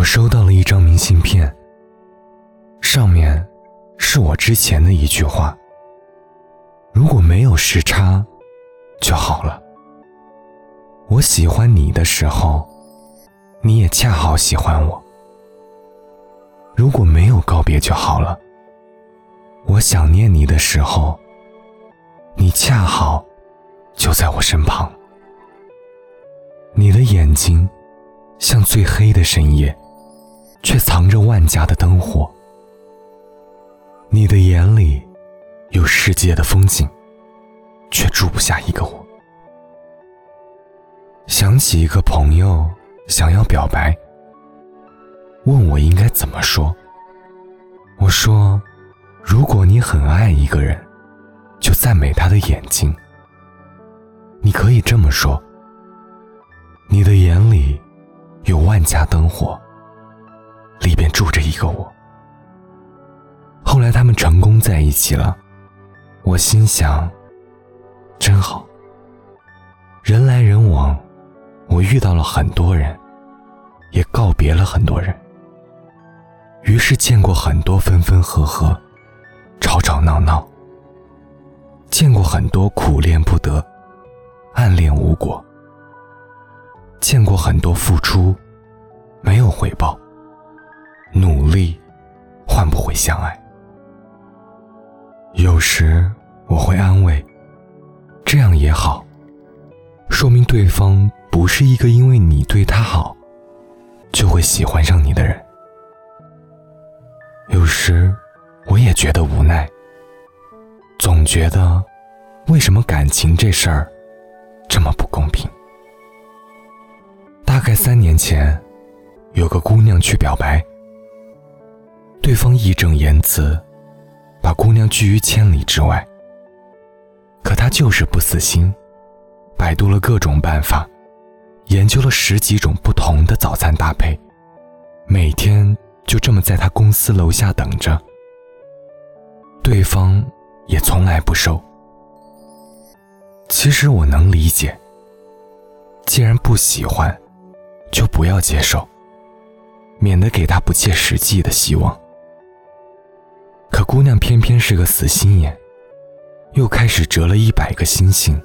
我收到了一张明信片，上面是我之前的一句话：“如果没有时差，就好了。”我喜欢你的时候，你也恰好喜欢我。如果没有告别就好了。我想念你的时候，你恰好就在我身旁。你的眼睛像最黑的深夜，却藏着万家的灯火。你的眼里有世界的风景，却住不下一个我。想起一个朋友想要表白，问我应该怎么说。我说：“如果你很爱一个人，就赞美他的眼睛。你可以这么说：你的眼里有万家灯火，里边住着一个我。”后来他们成功在一起了，我心想：真好。人来人往。我遇到了很多人，也告别了很多人。于是见过很多分分合合，吵吵闹闹；见过很多苦恋不得，暗恋无果；见过很多付出没有回报，努力换不回相爱。有时我会安慰，这样也好，说明对方。不是一个因为你对他好，就会喜欢上你的人。有时我也觉得无奈，总觉得为什么感情这事儿这么不公平？大概三年前，有个姑娘去表白，对方义正言辞，把姑娘拒于千里之外。可他就是不死心，百度了各种办法。研究了十几种不同的早餐搭配，每天就这么在他公司楼下等着。对方也从来不收。其实我能理解，既然不喜欢，就不要接受，免得给他不切实际的希望。可姑娘偏偏是个死心眼，又开始折了一百个星星，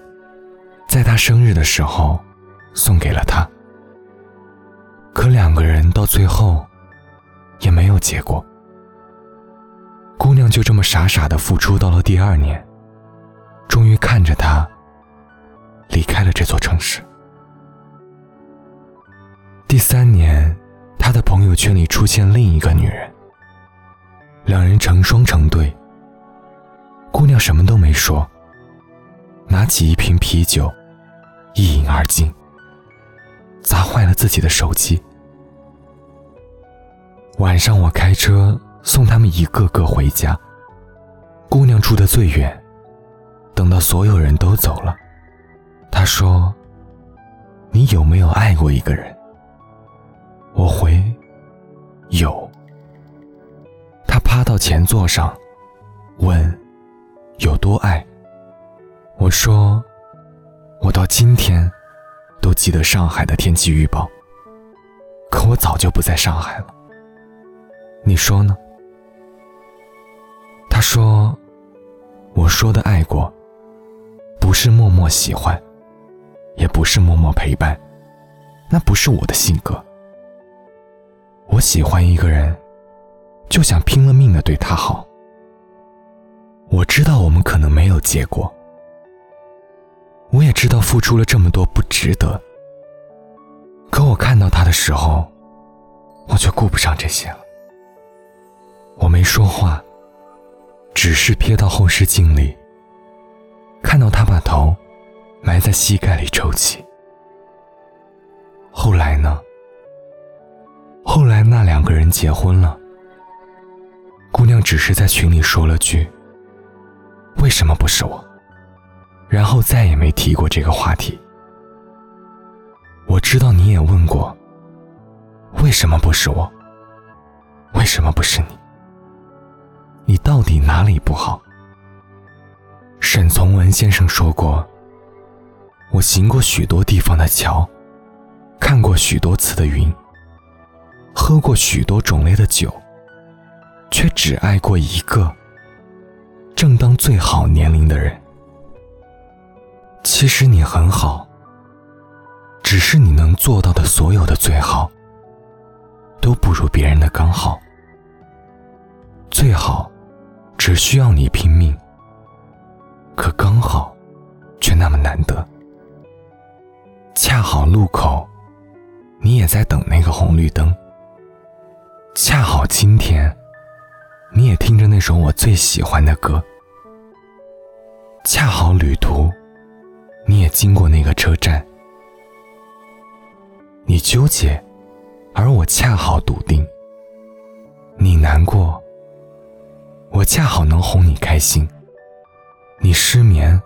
在他生日的时候。送给了他，可两个人到最后也没有结果。姑娘就这么傻傻的付出到了第二年，终于看着他离开了这座城市。第三年，他的朋友圈里出现另一个女人，两人成双成对。姑娘什么都没说，拿起一瓶啤酒，一饮而尽。砸坏了自己的手机。晚上我开车送他们一个个回家。姑娘住的最远，等到所有人都走了，她说：“你有没有爱过一个人？”我回：“有。”趴到前座上，问：“有多爱？”我说：“我到今天。”都记得上海的天气预报，可我早就不在上海了。你说呢？他说：“我说的爱过，不是默默喜欢，也不是默默陪伴，那不是我的性格。我喜欢一个人，就想拼了命的对他好。我知道我们可能没有结果。”我也知道付出了这么多不值得，可我看到他的时候，我却顾不上这些了。我没说话，只是瞥到后视镜里，看到他把头埋在膝盖里抽泣。后来呢？后来那两个人结婚了，姑娘只是在群里说了句：“为什么不是我？”然后再也没提过这个话题。我知道你也问过，为什么不是我？为什么不是你？你到底哪里不好？沈从文先生说过：“我行过许多地方的桥，看过许多次的云，喝过许多种类的酒，却只爱过一个正当最好年龄的人。其实你很好，只是你能做到的所有的最好，都不如别人的刚好。最好只需要你拼命，可刚好却那么难得。恰好路口，你也在等那个红绿灯。恰好今天，首我最喜欢的歌。恰好旅途。你也经过那个车站，你纠结，而我恰好笃定。你难过，我恰好能哄你开心。你失眠，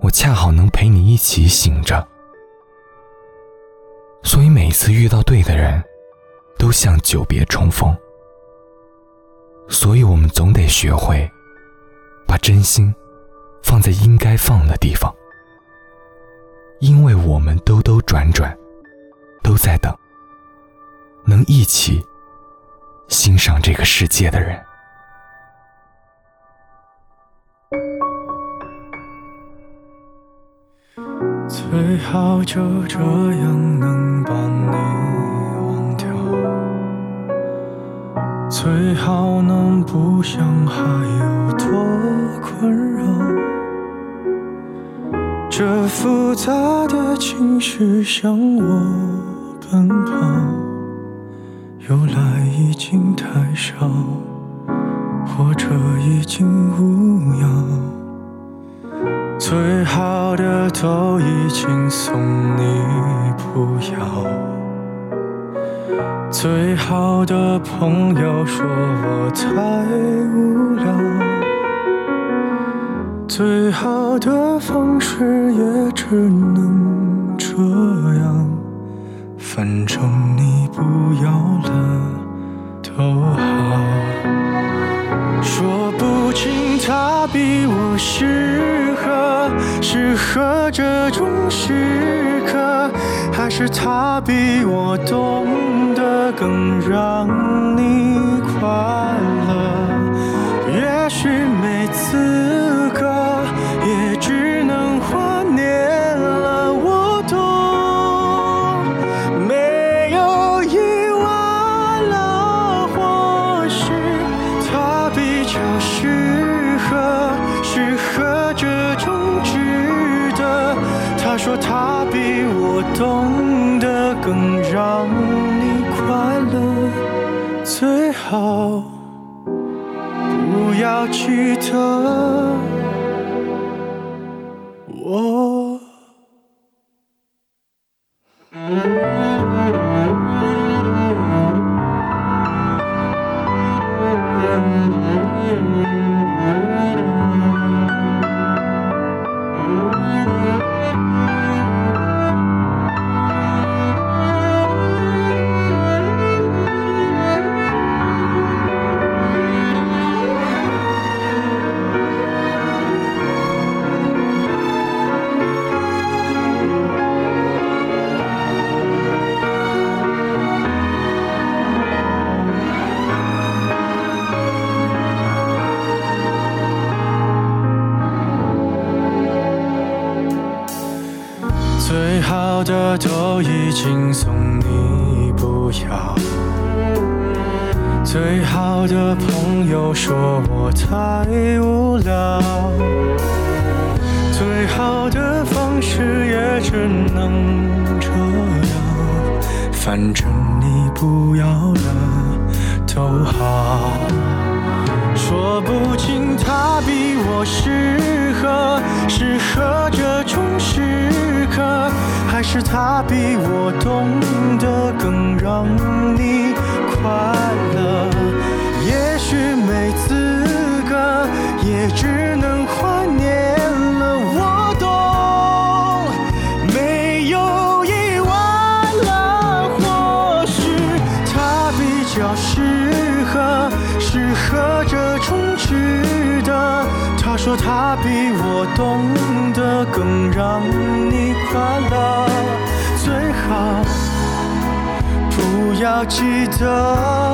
我恰好能陪你一起醒着。所以每次遇到对的人，都像久别重逢。所以我们总得学会，把真心放在应该放的地方。因为我们兜兜转转，都在等能一起欣赏这个世界的人。最好就这样能把你最好能不想还有多困扰。这复杂的情绪向我奔跑，由来已经太少，或者已经无恙。最好的都已经送你不要，最好的朋友说我太无聊。最好的方式也只能这样，反正你不要了都好。说不清他比我适合，适合这种时刻，还是他比我懂得更让你快乐。也许每次。最好不要记得最好的朋友说我太无聊，最好的方式也只能这样，反正你不要了都好，说不清他比我适合，适合这种时刻。还是他比我懂得更让你快乐。也许没资格，也只能说他比我懂得更让你快乐。最好不要记得，